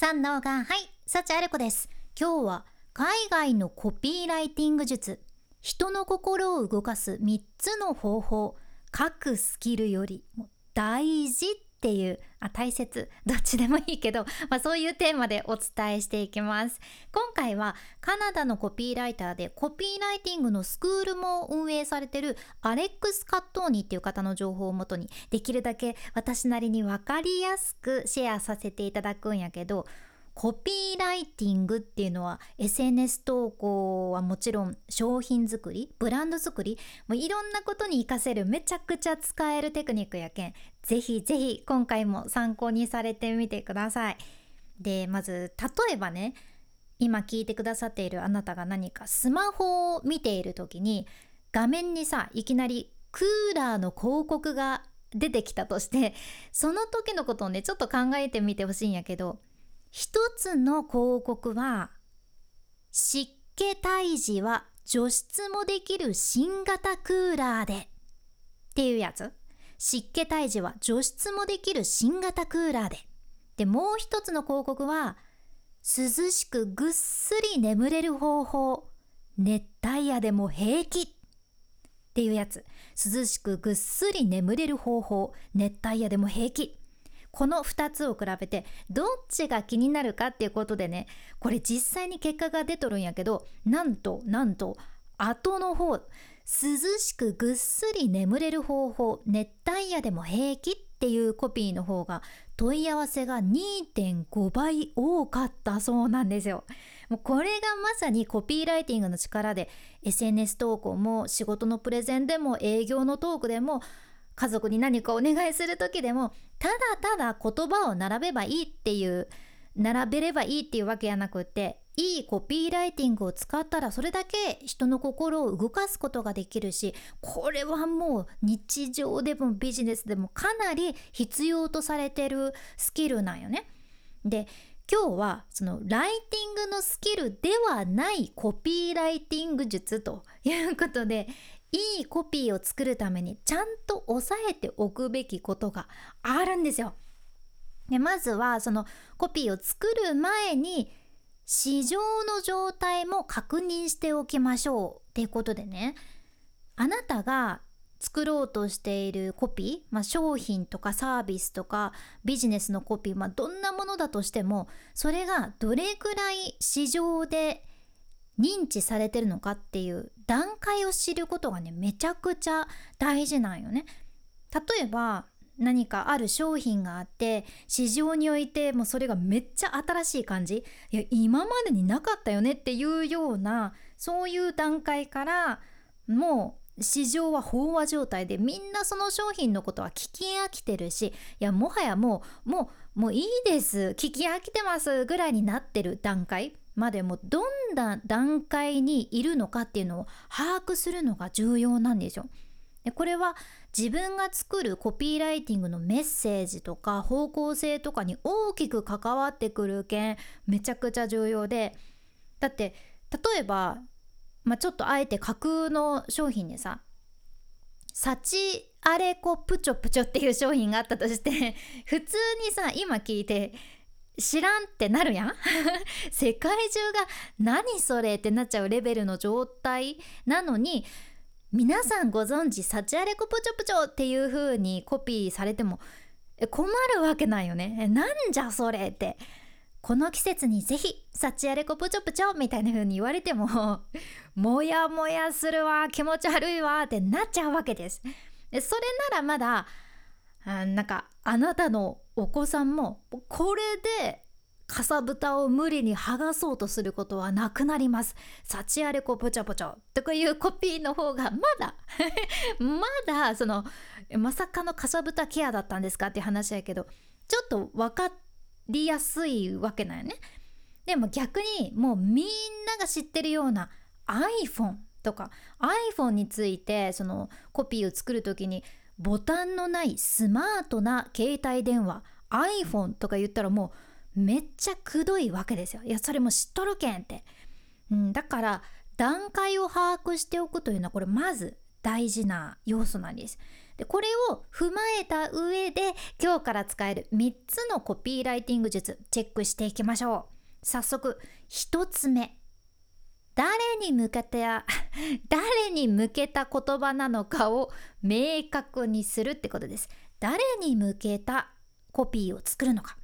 三能がはい幸あれ子です。今日は海外のコピーライティング術人の心を動かす3つの方法書くスキルより大事っていうあ大切。どっちでもいいけど、まあ、そういうテーマでお伝えしていきます。今回はカナダのコピーライターでコピーライティングのスクールも運営されてるアレックス・カットーニっていう方の情報をもとにできるだけ私なりに分かりやすくシェアさせていただくんやけどコピーライティングっていうのは SNS 投稿はもちろん商品作りブランド作りもういろんなことに活かせるめちゃくちゃ使えるテクニックやけん。ぜひぜひ今回も参考にされてみてください。でまず例えばね今聞いてくださっているあなたが何かスマホを見ている時に画面にさいきなりクーラーの広告が出てきたとしてその時のことをねちょっと考えてみてほしいんやけど一つの広告は湿気退治は除湿もできる新型クーラーでっていうやつ。湿気退治は除湿もできる新型クーラーで。でもう一つの広告は涼しくぐっすり眠れる方法。熱帯夜でも平気。っていうやつ。涼しくぐっすり眠れる方法。熱帯夜でも平気。この2つを比べてどっちが気になるかっていうことでね。これ実際に結果が出とるんやけどなんとなんと後の方。涼しくぐっすり眠れる方法熱帯夜でも平気っていうコピーの方が問い合わせが2.5倍多かったそうなんですよ。もうこれがまさにコピーライティングの力で SNS 投稿も仕事のプレゼンでも営業のトークでも家族に何かお願いする時でもただただ言葉を並べばいいっていう並べればいいっていうわけじゃなくていいコピーライティングを使ったらそれだけ人の心を動かすことができるしこれはもう日常でもビジネスでもかなり必要とされてるスキルなんよね。で今日はそのライティングのスキルではないコピーライティング術ということでいいコピーを作るためにちゃんと押さえておくべきことがあるんですよ。でまずはそのコピーを作る前に市場の状態も確認しておきましょうっていうことでねあなたが作ろうとしているコピー、まあ、商品とかサービスとかビジネスのコピー、まあ、どんなものだとしてもそれがどれくらい市場で認知されてるのかっていう段階を知ることがねめちゃくちゃ大事なんよね。例えば何かある商品があって市場においてもうそれがめっちゃ新しい感じいや今までになかったよねっていうようなそういう段階からもう市場は飽和状態でみんなその商品のことは聞き飽きてるしいやもはやもうもうもういいです聞き飽きてますぐらいになってる段階までもどんな段階にいるのかっていうのを把握するのが重要なんですよ。でこれは自分が作るコピーライティングのメッセージとか方向性とかに大きく関わってくる件めちゃくちゃ重要でだって例えば、まあ、ちょっとあえて架空の商品でさ「サチアレコプチョプチョ」っていう商品があったとして 普通にさ今聞いて知らんってなるやん。世界中が何それってなっちゃうレベルの状態なのに皆さんご存知サチアレコプチョプチョっていう風にコピーされても困るわけないよね。なんじゃそれって。この季節にぜひサチアレコプチョプチョみたいな風に言われてももやもやするわ。気持ち悪いわってなっちゃうわけです。でそれならまだなんかあなたのお子さんもこれでかさぶたを無理に剥がそうとすることはなくなります。サチアレコポチャポチャとかいうコピーの方がまだ まだそのまさかのかさぶたケアだったんですかって話やけどちょっと分かりやすいわけなんよね。でも逆にもうみんなが知ってるような iPhone とか iPhone についてそのコピーを作る時にボタンのないスマートな携帯電話 iPhone とか言ったらもうめっちゃくどいわけですよ。いやそれも知っとるけんって。うん、だから段階を把握しておくというのはこれまず大事な要素なんです。でこれを踏まえた上で今日から使える3つのコピーライティング術チェックしていきましょう早速1つ目誰に向けてや 誰に向けた言葉なのかを明確にするってことです誰に向けたコピーを作るのか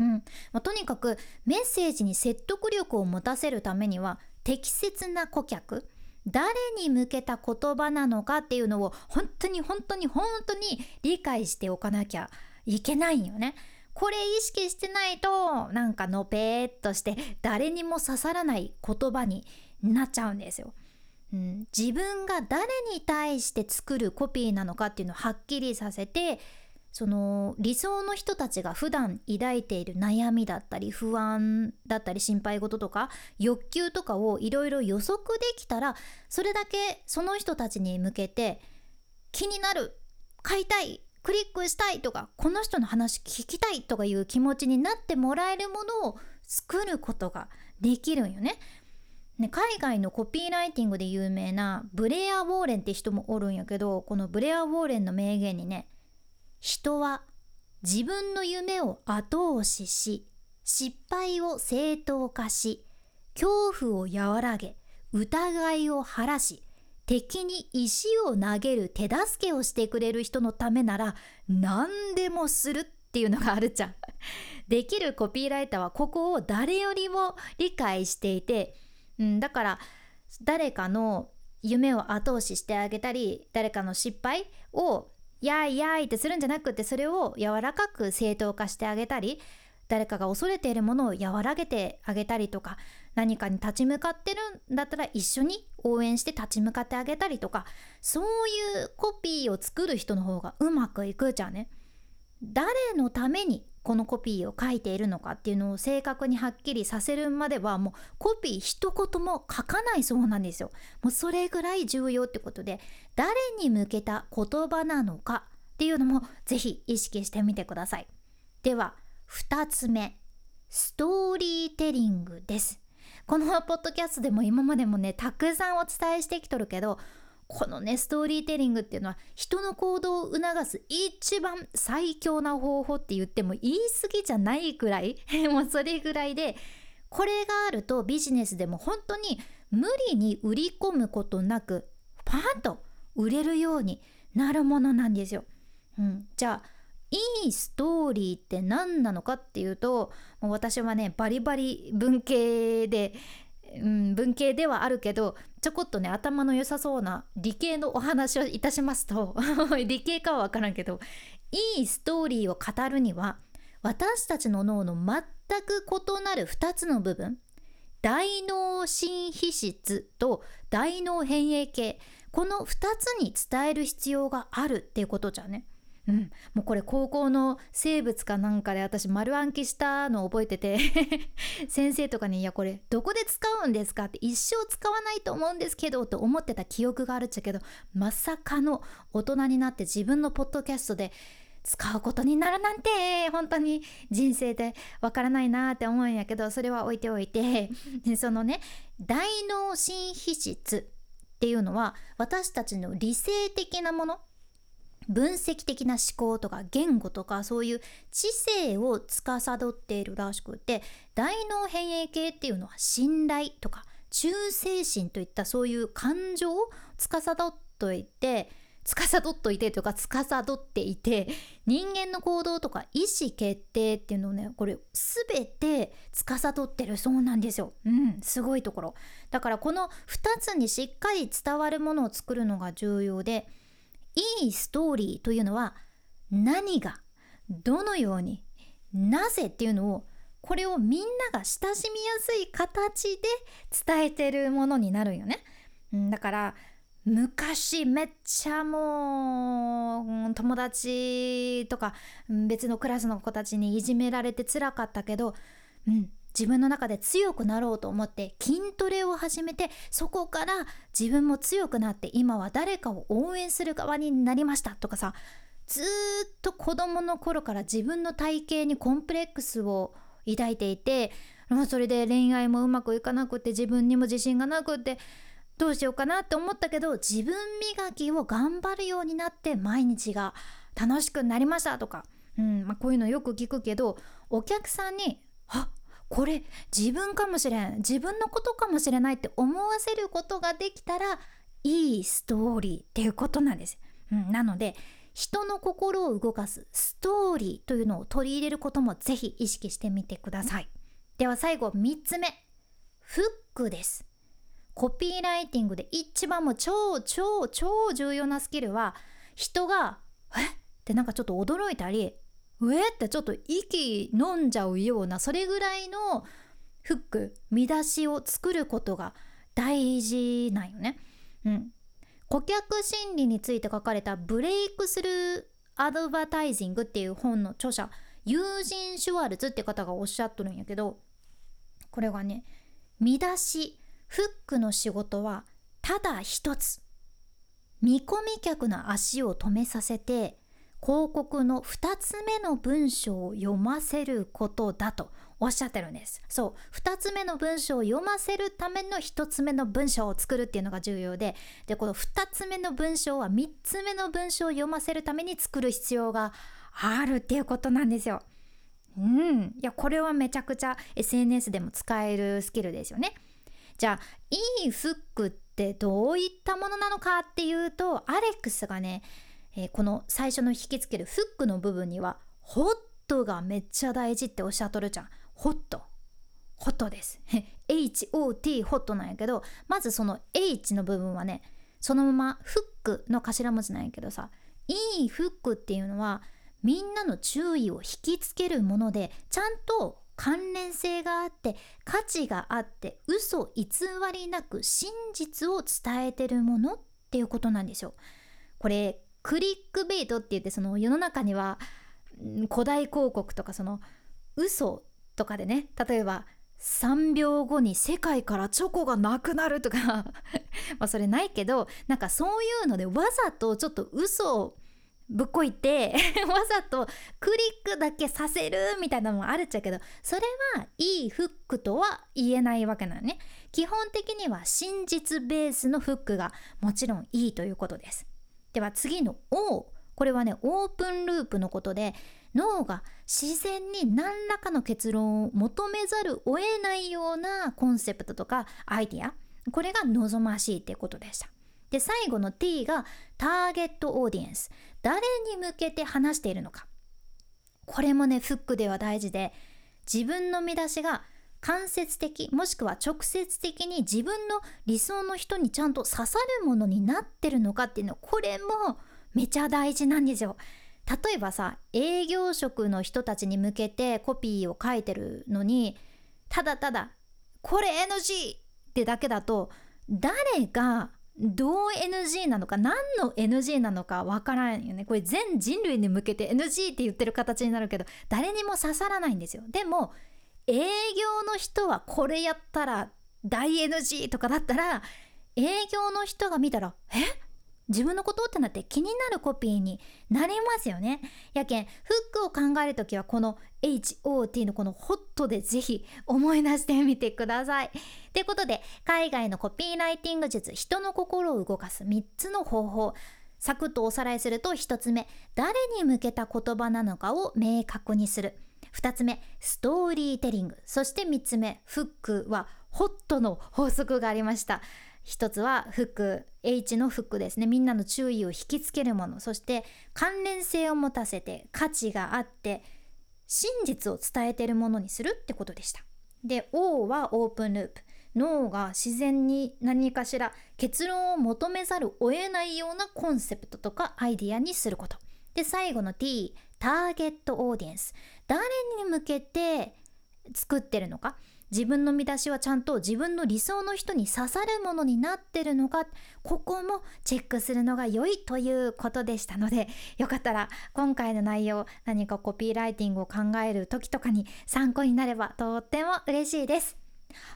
うんまあ、とにかくメッセージに説得力を持たせるためには適切な顧客誰に向けた言葉なのかっていうのを本当に本当に本当に理解しておかなきゃいけないよね。これ意識してないとなんかのぺーっとして誰にも刺さらない言葉になっちゃうんですよ。うん、自分が誰に対して作るコピーなのかっていうのをはっきりさせてその理想の人たちが普段抱いている悩みだったり不安だったり心配事とか欲求とかをいろいろ予測できたらそれだけその人たちに向けて気になる買いたいクリックしたいとかこの人の話聞きたいとかいう気持ちになってもらえるものを作ることができるんよね。ね、海外のコピーライティングで有名なブレア・ウォーレンって人もおるんやけどこのブレア・ウォーレンの名言にね人は自分の夢を後押しし失敗を正当化し恐怖を和らげ疑いを晴らし敵に石を投げる手助けをしてくれる人のためなら何でもするっていうのがあるじゃん。できるコピーライターはここを誰よりも理解していて、うん、だから誰かの夢を後押ししてあげたり誰かの失敗をやいやいってするんじゃなくてそれを柔らかく正当化してあげたり誰かが恐れているものを和らげてあげたりとか何かに立ち向かってるんだったら一緒に応援して立ち向かってあげたりとかそういうコピーを作る人の方がうまくいくじゃんね。誰のためにこのコピーを書いているのかっていうのを正確にはっきりさせるまではもうコピー一言も書かないそうなんですよ。もうそれぐらい重要ってことで誰に向けた言葉なのかっていうのもぜひ意識してみてください。では2つ目ストーリーテリングです。このポッドキャストでも今までもねたくさんお伝えしてきとるけどこのねストーリーテリングっていうのは人の行動を促す一番最強な方法って言っても言い過ぎじゃないくらい もうそれぐらいでこれがあるとビジネスでも本当に無理に売り込むことなくパーンと売れるようになるものなんですよ。うん、じゃあいいストーリーって何なのかっていうと私はねバリバリ文系でうん、文系ではあるけどちょこっとね頭の良さそうな理系のお話をいたしますと 理系かは分からんけどいいストーリーを語るには私たちの脳の全く異なる2つの部分大脳新皮質と大脳変影系この2つに伝える必要があるっていうことじゃね。うん、もうこれ高校の生物かなんかで私丸暗記したのを覚えてて 先生とかに「いやこれどこで使うんですか?」って一生使わないと思うんですけどと思ってた記憶があるっちゃけどまさかの大人になって自分のポッドキャストで使うことになるなんて本当に人生でわからないなって思うんやけどそれは置いておいて そのね大脳新皮質っていうのは私たちの理性的なもの分析的な思考とか言語とかそういう知性を司っているらしくて大脳変影系っていうのは信頼とか忠誠心といったそういう感情を司っといて司っといてというか司っていて人間の行動とか意思決定っていうのをねこれ全て司ってるそうなんですよ。うんすごいところ。だからこの2つにしっかり伝わるものを作るのが重要でいいストーリーというのは何がどのようになぜっていうのをこれをみんなが親しみやすい形で伝えてるものになるよね。だから昔めっちゃもう友達とか別のクラスの子たちにいじめられてつらかったけど、うん、自分の中で強くなろうと思って筋トレを始めてそこから自分も強くなって今は誰かを応援する側になりましたとかさずっと子供の頃から自分の体型にコンプレックスを抱いていてそれで恋愛もうまくいかなくて自分にも自信がなくってどうしようかなって思ったけど自分磨きを頑張るようになって毎日が楽しくなりましたとか、うんまあ、こういうのよく聞くけどお客さんに「あこれ自分かもしれん自分のことかもしれない」って思わせることができたらいいストーリーっていうことなんです。うん、なので人の心を動かすストーリーというのを取り入れることもぜひ意識してみてください。では最後3つ目フックですコピーライティングで一番も超超超重要なスキルは人が「え？っ?」てなんかちょっと驚いたり「うえ?」ってちょっと息飲んじゃうようなそれぐらいのフック見出しを作ることが大事なんよね。うん、顧客心理について書かれた「ブレイクスルーアドバタイジング」っていう本の著者ユージン・シュワルツって方がおっしゃっとるんやけどこれがね見出しフックの仕事はただ一つ見込み客の足を止めさせて広告の2つ目の文章を読ませることだとおっしゃってるんですそう2つ目の文章を読ませるための1つ目の文章を作るっていうのが重要ででこの2つ目の文章は3つ目の文章を読ませるために作る必要があるっていうことなんですよ。うん、いやこれはめちゃくちゃ SNS でも使えるスキルですよね。じゃあいいフックってどういったものなのかっていうとアレックスがね、えー、この最初の引きつけるフックの部分にはホットがめっちゃ大事っておっしゃっとるじゃん。ホット。ホットです。HOT ホットなんやけど、まずその H の部分はね、そのままフックの頭文字なんやけどさ、いいフックっていうのはみんなの注意を引きつけるもので、ちゃんと関連性があって価値があって嘘偽りなく真実を伝えてるものっていうことなんですよ。これクリックベイトって言ってその世の中には古代広告とかその嘘とかでね例えば3秒後に世界からチョコがなくなるとか まあそれないけどなんかそういうのでわざとちょっと嘘をぶっこいて わざとクリックだけさせるみたいなのもあるっちゃけどそれはいいフックとは言えないわけなのね。基本的には真実ベースのフックがもちろんいいということです。では次の O これはねオープンループのことで脳が自然に何らかの結論を求めざるを得ないようなコンセプトとかアイディア。これが望ましいっていうことでした。で最後の T がターゲットオーディエンス。誰に向けて話しているのか。これもねフックでは大事で自分の見出しが間接的もしくは直接的に自分の理想の人にちゃんと刺さるものになってるのかっていうのこれもめちゃ大事なんですよ。例えばさ営業職の人たちに向けてコピーを書いてるのにただただ「これ NG!」ってだけだと誰がどう NG なのか何の NG なのかわからんよねこれ全人類に向けて NG って言ってる形になるけど誰にも刺さらないんですよでも営業の人はこれやったら大 NG とかだったら営業の人が見たらえ？自分のこと？ってなって気になるコピーになりますよね。やけんフックを考える時はこの HOT のこのホットでぜひ思い出してみてください。ということで海外のコピーライティング術人の心を動かす3つの方法サクッとおさらいすると1つ目誰に向けた言葉なのかを明確にする2つ目ストーリーテリング。そして3つ目フックはホットの法則がありました。一つはフック H のフックですね。みんなの注意を引きつけるもの。そして関連性を持たせて価値があって真実を伝えているものにするってことでした。で O はオープンループ。脳が自然に何かしら結論を求めざるを得ないようなコンセプトとかアイディアにすること。で最後の T ターゲットオーディエンス。誰に向けて作ってるのか？自分の見出しはちゃんと自分の理想の人に刺さるものになってるのか？ここもチェックするのが良いということでしたのでよかったら今回の内容何かコピーライティングを考える時とかに参考になればとっても嬉しいです。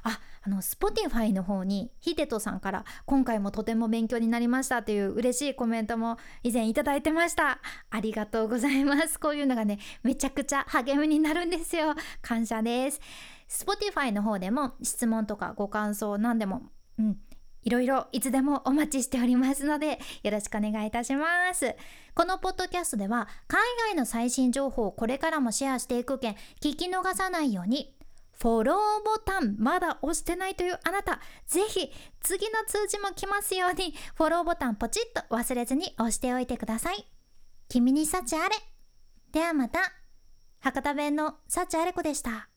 ああの Spotify の方にヒデトさんから今回もとても勉強になりましたという嬉しいコメントも以前いただいてました。ありがとうございます。こういうのがねめちゃくちゃ励みになるんですよ。感謝です。Spotify の方でも質問とかご感想何でも、うん、いろいろいつでもお待ちしておりますのでよろしくお願いいたします。このポッドキャストでは海外の最新情報をこれからもシェアしていく件聞き逃さないようにフォローボタンまだ押してないというあなたぜひ次の通知も来ますようにフォローボタンポチッと忘れずに押しておいてください。君に幸あれ。ではまた。博多弁の幸あれ子でした。